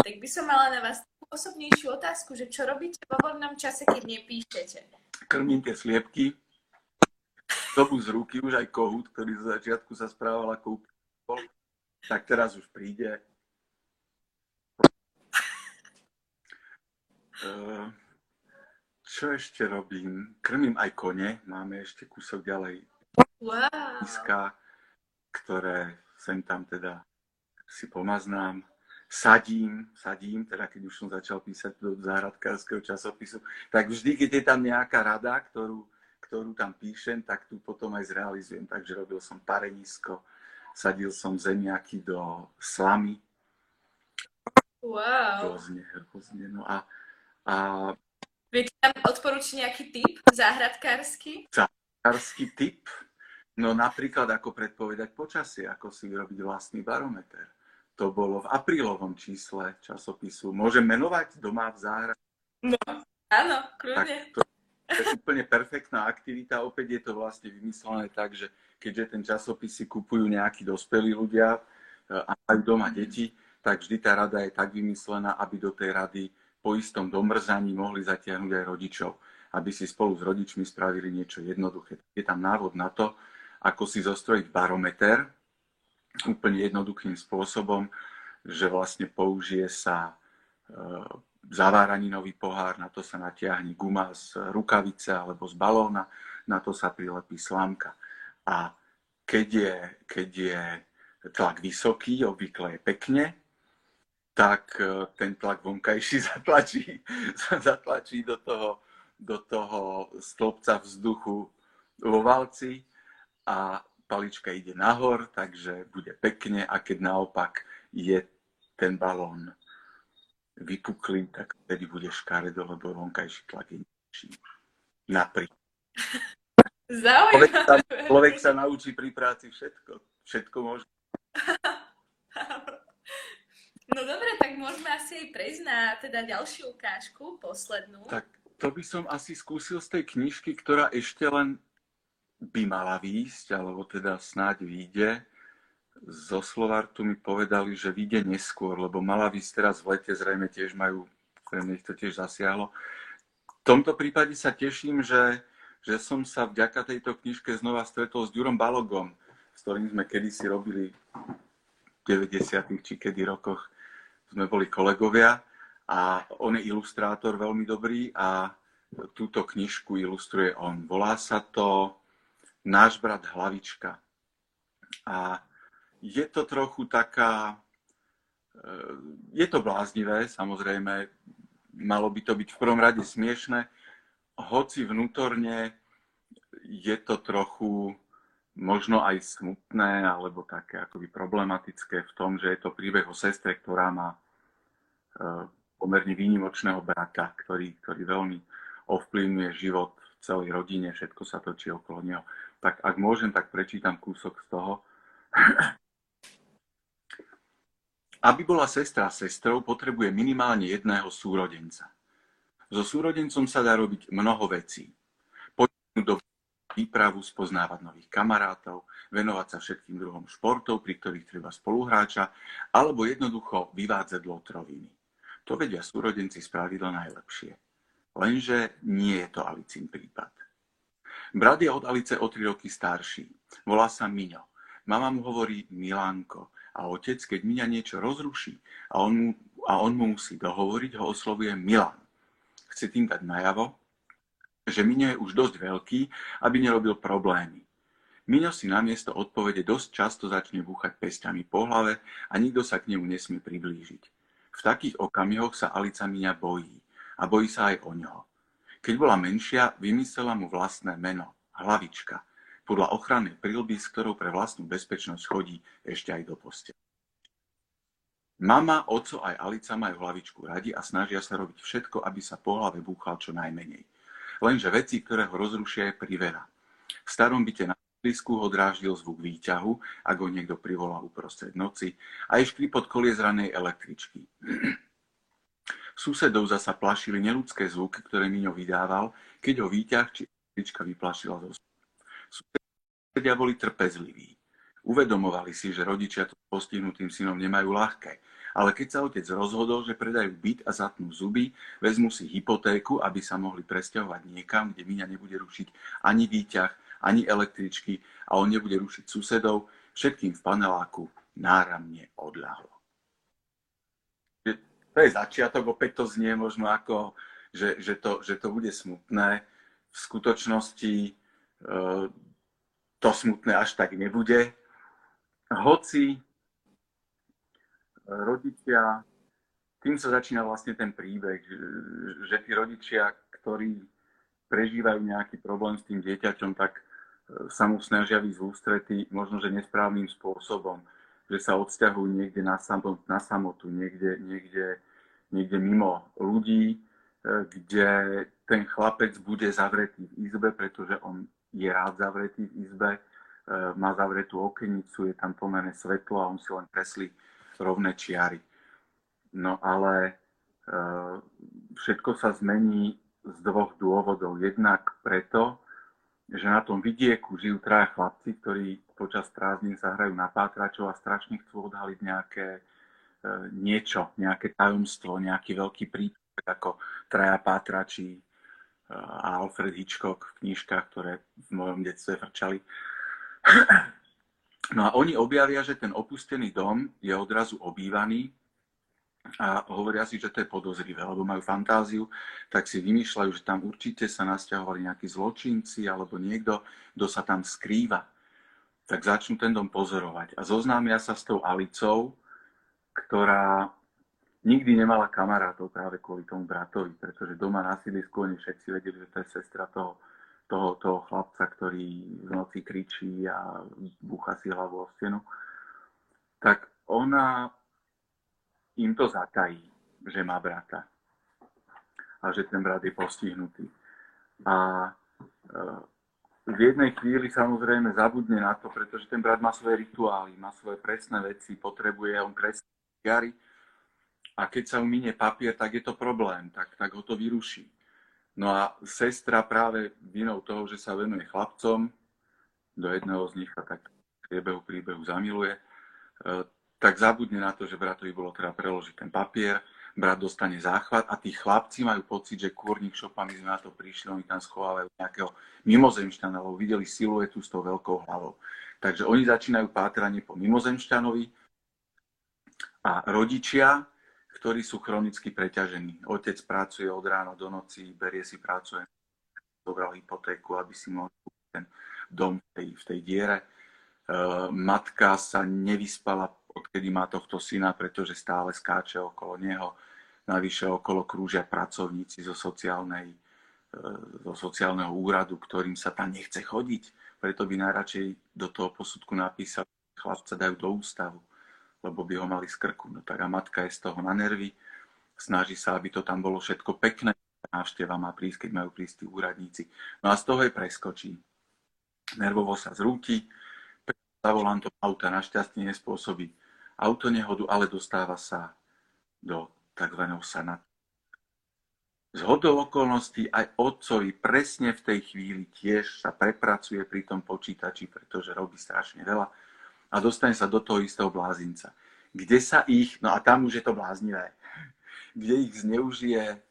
tak by som mala na vás osobnejšiu otázku, že čo robíte vo voľnom čase, keď nepíšete? Krmím tie sliepky, dobu z ruky, už aj kohút, ktorý zo začiatku sa správal ako tak teraz už príde. Eh, čo ešte robím? Krmím aj kone, máme ešte kúsok ďalej wow. ktoré sem tam teda si pomaznám. Sadím, sadím, teda keď už som začal písať do záhradkárskeho časopisu, tak vždy, keď je tam nejaká rada, ktorú, ktorú tam píšem, tak tu potom aj zrealizujem. Takže robil som parenisko, sadil som zemiaky do slamy. Wow. Hrozne, hrozne. No a, a Viete tam odporúčiť nejaký typ záhradkársky? Záhradkársky typ? No napríklad ako predpovedať počasie, ako si vyrobiť vlastný barometer. To bolo v aprílovom čísle časopisu. Môžem menovať doma v záhrade? No, áno, kľudne. To je úplne perfektná aktivita. Opäť je to vlastne vymyslené tak, že keďže ten časopis si kupujú nejakí dospelí ľudia e, a majú doma deti, tak vždy tá rada je tak vymyslená, aby do tej rady po istom domrzaní mohli zatiahnuť aj rodičov, aby si spolu s rodičmi spravili niečo jednoduché. Je tam návod na to, ako si zostrojiť barometer úplne jednoduchým spôsobom, že vlastne použije sa e, zaváraninový pohár, na to sa natiahne guma z rukavice alebo z balóna, na to sa prilepí slámka. A keď je, keď je tlak vysoký, obvykle je pekne, tak e, ten tlak vonkajší zatlačí, zatlačí do toho, do toho stĺpca vzduchu vo valci a palička ide nahor, takže bude pekne a keď naopak je ten balón vypuklý, tak vtedy bude škaredo, lebo vonkajší tlak je nižší. Napríklad. Človek sa, človek sa naučí pri práci všetko. Všetko môže. No dobre, tak môžeme asi aj prejsť na teda ďalšiu ukážku, poslednú. Tak to by som asi skúsil z tej knižky, ktorá ešte len by mala výjsť, alebo teda snáď výjde. Zo Slovartu mi povedali, že vyjde neskôr, lebo mala výjsť teraz v lete, zrejme tiež majú, zrejme ich to tiež zasiahlo. V tomto prípade sa teším, že, že som sa vďaka tejto knižke znova stretol s Ďurom Balogom, s ktorým sme kedysi robili v 90. či kedy rokoch sme boli kolegovia a on je ilustrátor veľmi dobrý a túto knižku ilustruje on. Volá sa to náš brat Hlavička. A je to trochu taká, e, je to bláznivé, samozrejme, malo by to byť v prvom rade smiešne, hoci vnútorne je to trochu možno aj smutné alebo také akoby problematické v tom, že je to príbeh o sestre, ktorá má e, pomerne výnimočného brata, ktorý, ktorý veľmi ovplyvňuje život celej rodine, všetko sa točí okolo neho tak ak môžem, tak prečítam kúsok z toho. Aby bola sestra sestrou, potrebuje minimálne jedného súrodenca. So súrodencom sa dá robiť mnoho vecí. Poďme do výpravu, spoznávať nových kamarátov, venovať sa všetkým druhom športov, pri ktorých treba spoluhráča, alebo jednoducho vyvádzať lotroviny. To vedia súrodenci spravidla najlepšie. Lenže nie je to Alicín prípad. Brat je od Alice o 3 roky starší. Volá sa Miňo. Mama mu hovorí Milánko. A otec, keď Miňa niečo rozruší a on mu, a on mu musí dohovoriť, ho oslovuje Milan. Chce tým dať najavo, že Miňo je už dosť veľký, aby nerobil problémy. Miňo si namiesto odpovede dosť často začne búchať pestiami po hlave a nikto sa k nemu nesmie priblížiť. V takých okamihoch sa Alica Miňa bojí a bojí sa aj o ňoho. Keď bola menšia, vymyslela mu vlastné meno, Hlavička, podľa ochrannej prílby, s ktorou pre vlastnú bezpečnosť chodí ešte aj do postele. Mama, oco aj Alica majú hlavičku radi a snažia sa robiť všetko, aby sa po hlave búchal čo najmenej. Lenže veci, ktoré ho rozrušia, je priveľa. V starom byte na blízku ho dráždil zvuk výťahu, ak ho niekto privolal uprostred noci, a aj škripot koliezranej električky. Susedov zasa plašili neludské zvuky, ktoré Miňo vydával, keď ho výťah či električka vyplašila zo Susedia boli trpezliví. Uvedomovali si, že rodičia to postihnutým synom nemajú ľahké. Ale keď sa otec rozhodol, že predajú byt a zatnú zuby, vezmú si hypotéku, aby sa mohli presťahovať niekam, kde Míňa nebude rušiť ani výťah, ani električky a on nebude rušiť susedov, všetkým v paneláku náramne odľahlo. To je začiatok, opäť to znie možno ako, že, že, to, že to bude smutné. V skutočnosti e, to smutné až tak nebude. Hoci rodičia, tým sa začína vlastne ten príbeh, že tí rodičia, ktorí prežívajú nejaký problém s tým dieťaťom, tak sa mu snažia byť ústretí možno, že nesprávnym spôsobom, že sa odsťahujú niekde na, samot, na samotu, niekde, niekde, niekde mimo ľudí, e, kde ten chlapec bude zavretý v izbe, pretože on je rád zavretý v izbe, e, má zavretú okenicu, je tam pomerne svetlo a on si len kreslí rovné čiary. No ale e, všetko sa zmení z dvoch dôvodov. Jednak preto, že na tom vidieku žijú traja chlapci, ktorí počas prázdnin sa hrajú na pátračov a strašne chcú odhaliť nejaké e, niečo, nejaké tajomstvo, nejaký veľký príbeh, ako traja pátrači e, a Alfred Hitchcock v knižkách, ktoré v mojom detstve frčali. No a oni objavia, že ten opustený dom je odrazu obývaný a hovoria si, že to je podozrivé, lebo majú fantáziu, tak si vymýšľajú, že tam určite sa nasťahovali nejakí zločinci alebo niekto, kto sa tam skrýva. Tak začnú ten dom pozorovať a zoznámia sa s tou Alicou, ktorá nikdy nemala kamarátov práve kvôli tomu bratovi, pretože doma na sídlisku oni všetci vedeli, že to je sestra toho toho, toho chlapca, ktorý v noci kričí a búcha si hlavu o stenu, tak ona im to zatají, že má brata a že ten brat je postihnutý. A e, v jednej chvíli samozrejme zabudne na to, pretože ten brat má svoje rituály, má svoje presné veci, potrebuje on kresliť gary a keď sa mu minie papier, tak je to problém, tak, tak ho to vyruší. No a sestra práve vinou toho, že sa venuje chlapcom, do jedného z nich a tak priebehu príbehu zamiluje, e, tak zabudne na to, že bratovi bolo treba preložiť ten papier, brat dostane záchvat a tí chlapci majú pocit, že kôrnik šopami sme na to prišli, oni tam schovávajú nejakého mimozemšťana, lebo videli siluetu s tou veľkou hlavou. Takže oni začínajú pátranie po mimozemšťanovi a rodičia ktorí sú chronicky preťažení. Otec pracuje od rána do noci, berie si prácu, zobral hypotéku, aby si mohol ten dom v tej, v tej diere. E, matka sa nevyspala, odkedy má tohto syna, pretože stále skáče okolo neho. Navyše okolo krúžia pracovníci zo, sociálnej, e, zo sociálneho úradu, ktorým sa tam nechce chodiť. Preto by najradšej do toho posudku napísal, chlapca dajú do ústavu lebo by ho mali z krku. No tak a matka je z toho na nervy, snaží sa, aby to tam bolo všetko pekné. Návšteva má prísť, keď majú prísť tí úradníci. No a z toho je preskočí. Nervovo sa zrúti, za volantom auta našťastie nespôsobí auto nehodu, ale dostáva sa do tzv. sanat. Z hodou okolností aj otcovi presne v tej chvíli tiež sa prepracuje pri tom počítači, pretože robí strašne veľa a dostane sa do toho istého blázinca. Kde sa ich, no a tam už je to bláznivé, kde ich zneužije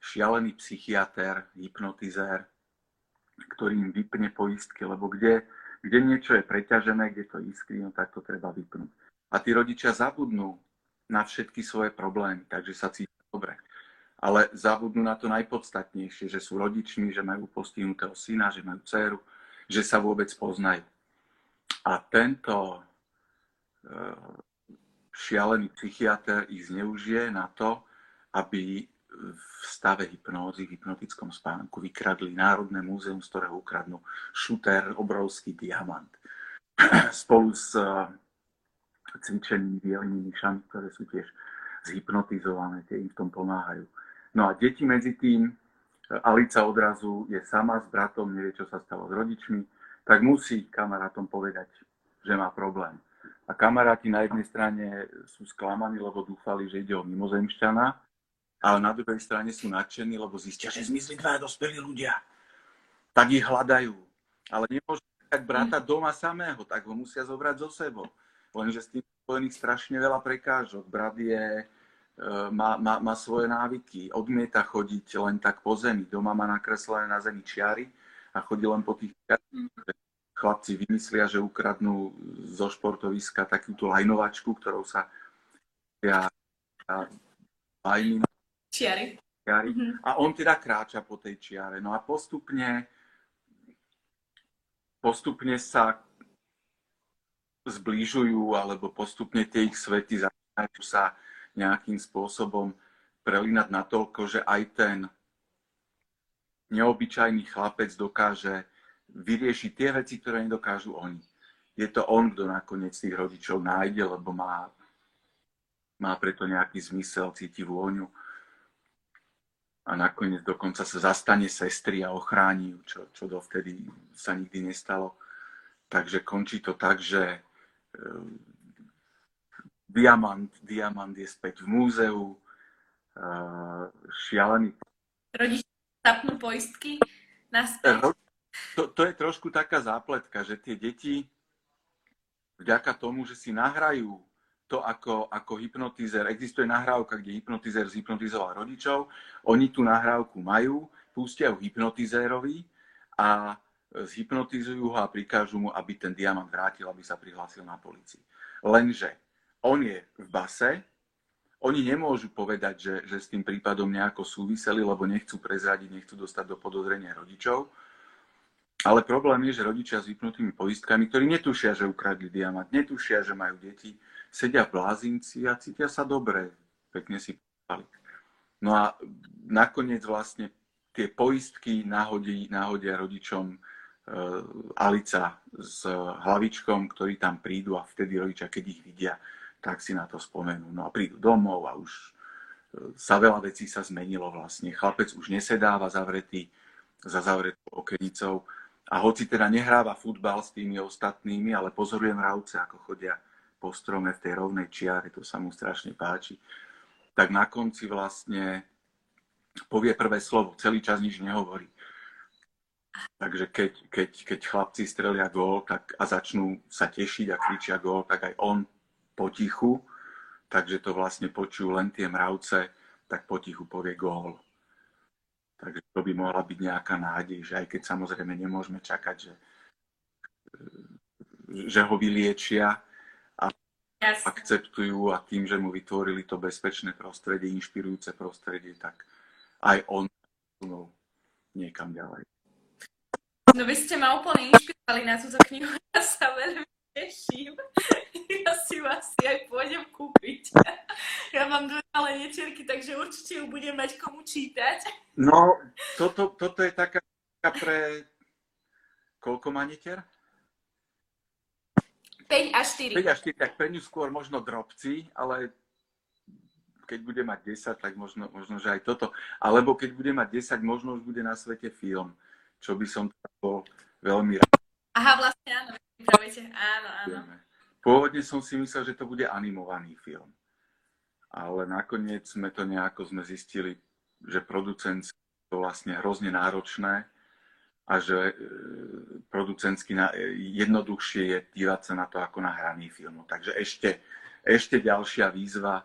šialený psychiatr, hypnotizér, ktorý im vypne poistky, lebo kde, kde niečo je preťažené, kde to iskrí, no tak to treba vypnúť. A tí rodičia zabudnú na všetky svoje problémy, takže sa cítia dobre. Ale zabudnú na to najpodstatnejšie, že sú rodičmi, že majú postihnutého syna, že majú dceru, že sa vôbec poznajú. A tento eh, šialený psychiatr ich zneužije na to, aby v stave hypnózy, v hypnotickom spánku vykradli Národné múzeum, z ktorého ukradnú šuter, obrovský diamant. Spolu s cvičenými bielými myšami, ktoré sú tiež zhypnotizované, tie im v tom pomáhajú. No a deti medzi tým, eh, Alica odrazu je sama s bratom, nevie, čo sa stalo s rodičmi, tak musí kamarátom povedať, že má problém. A kamaráti na jednej strane sú sklamaní, lebo dúfali, že ide o mimozemšťana, ale na druhej strane sú nadšení, lebo zistia, že zmizli dva dospelí ľudia. Tak ich hľadajú. Ale nemôžu tak brata doma samého, tak ho musia zobrať so sebou. Lenže s tým spojených strašne veľa prekážok. Brat je, e, má, má, má svoje návyky, odmieta chodiť len tak po zemi. Doma má nakreslené na zemi čiary a chodí len po tých čiarách. Chlapci vymyslia, že ukradnú zo športoviska takúto lajnovačku, ktorou sa ja, ja lajny Čiary. čiary. Mhm. A on teda kráča po tej čiare. No a postupne, postupne sa zbližujú, alebo postupne tie ich svety začínajú sa nejakým spôsobom prelínať natoľko, že aj ten neobyčajný chlapec dokáže vyriešiť tie veci, ktoré nedokážu oni. Je to on, kto nakoniec tých rodičov nájde, lebo má, má preto nejaký zmysel, cíti vôňu a nakoniec dokonca sa zastane sestry a ochráni ju, čo, čo dovtedy sa nikdy nestalo. Takže končí to tak, že diamant, diamant je späť v múzeu, e, šialený. Rodičia zapnú poistky naspäť. To, to je trošku taká zápletka, že tie deti vďaka tomu, že si nahrajú to ako, ako hypnotizer. Existuje nahrávka, kde hypnotizer zhypnotizoval rodičov. Oni tú nahrávku majú, pustia ju hypnotizérovi a zhypnotizujú ho a prikážu mu, aby ten diamant vrátil, aby sa prihlásil na policii. Lenže on je v base, oni nemôžu povedať, že, že s tým prípadom nejako súviseli, lebo nechcú prezradiť, nechcú dostať do podozrenia rodičov. Ale problém je, že rodičia s vypnutými poistkami, ktorí netušia, že ukradli diamant, netušia, že majú deti, sedia v blázinci a cítia sa dobre, pekne si pali. No a nakoniec vlastne tie poistky nahodí, nahodia rodičom Alica s hlavičkom, ktorí tam prídu a vtedy rodičia, keď ich vidia, tak si na to spomenú. No a prídu domov a už e, sa veľa vecí sa zmenilo vlastne. Chlapec už nesedáva zavretý za zavretou okenicou a hoci teda nehráva futbal s tými ostatnými, ale pozoruje mravce, ako chodia po strome v tej rovnej čiare, to sa mu strašne páči, tak na konci vlastne povie prvé slovo, celý čas nič nehovorí. Takže keď, keď, keď chlapci strelia gól tak, a začnú sa tešiť a kričia gól, tak aj on potichu, takže to vlastne počujú len tie mravce, tak potichu povie gól. Takže to by mohla byť nejaká nádej, že aj keď samozrejme nemôžeme čakať, že, že ho vyliečia, Jasne. akceptujú a tým, že mu vytvorili to bezpečné prostredie, inšpirujúce prostredie, tak aj on no, niekam ďalej. No vy ste ma úplne inšpirovali na túto knihu, ja sa veľmi teším. Ja si ju asi aj pôjdem kúpiť. Ja mám dve malé netierky, takže určite ju budem mať komu čítať. No, toto, toto je taká pre... Koľko má netier? 5 až 4. 5 až 4, tak pre ňu skôr možno drobci, ale keď bude mať 10, tak možno, možno že aj toto. Alebo keď bude mať 10, možno už bude na svete film, čo by som bol veľmi rád. Aha, vlastne áno, praviete, áno, áno. Pôvodne som si myslel, že to bude animovaný film. Ale nakoniec sme to nejako sme zistili, že producent to vlastne hrozne náročné a že e, producentsky jednoduchšie je dívať sa na to ako na hraný film. Takže ešte, ešte ďalšia výzva, e,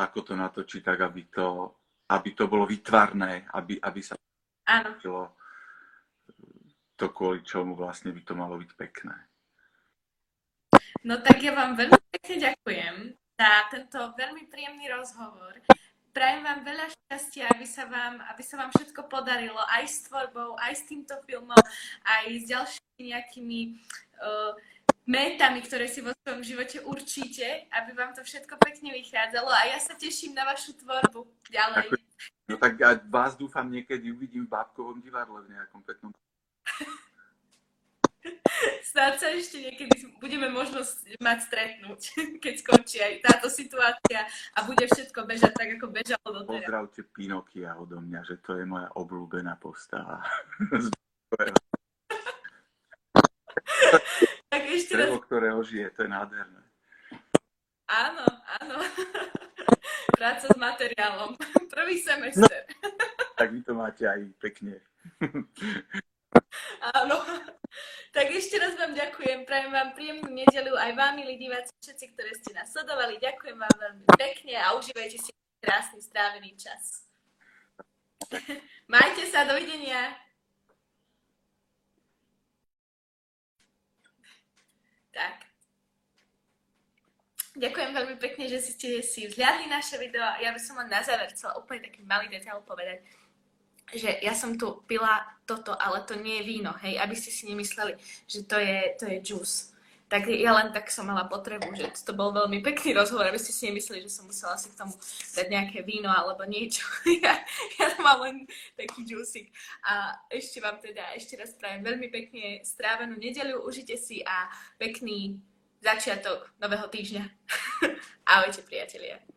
ako to natočiť tak, aby to, aby to bolo vytvarné, aby, aby sa Áno. To, kvôli čomu vlastne by to malo byť pekné. No tak ja vám veľmi pekne ďakujem za tento veľmi príjemný rozhovor. Prajem vám veľa šťastia, aby sa vám, aby sa vám všetko podarilo aj s tvorbou, aj s týmto filmom, aj s ďalšími nejakými uh, métami, ktoré si vo svojom živote určíte, aby vám to všetko pekne vychádzalo a ja sa teším na vašu tvorbu ďalej. No tak ja vás dúfam niekedy uvidím v Bábkovom divadle v nejakom peknom Snáď sa ešte niekedy budeme možnosť mať stretnúť, keď skončí aj táto situácia a bude všetko bežať tak, ako bežalo doteraz. Pozdravte Pinokia odo mňa, že to je moja obľúbená postava. tak ešte Drevo, raz... ktoré ožije, to je nádherné. Áno, áno. Práca s materiálom. Prvý semester. tak vy to máte aj pekne. Áno. Tak ešte raz vám ďakujem, prajem vám príjemnú nedelu aj vám, milí diváci, všetci, ktorí ste nás sledovali. Ďakujem vám veľmi pekne a užívajte si krásny strávený čas. Majte sa, dovidenia. Tak. Ďakujem veľmi pekne, že ste si vzľadli naše video. Ja by som len na záver chcela úplne taký malý detail povedať, že ja som tu pila toto, ale to nie je víno, hej, aby ste si nemysleli, že to je, to je juice. Tak ja len tak som mala potrebu, že to bol veľmi pekný rozhovor, aby ste si nemysleli, že som musela si k tomu dať nejaké víno alebo niečo. ja, ja mám len taký juice. A ešte vám teda ešte raz prajem veľmi pekne strávenú nedeľu, užite si a pekný začiatok nového týždňa. Ahojte priatelia.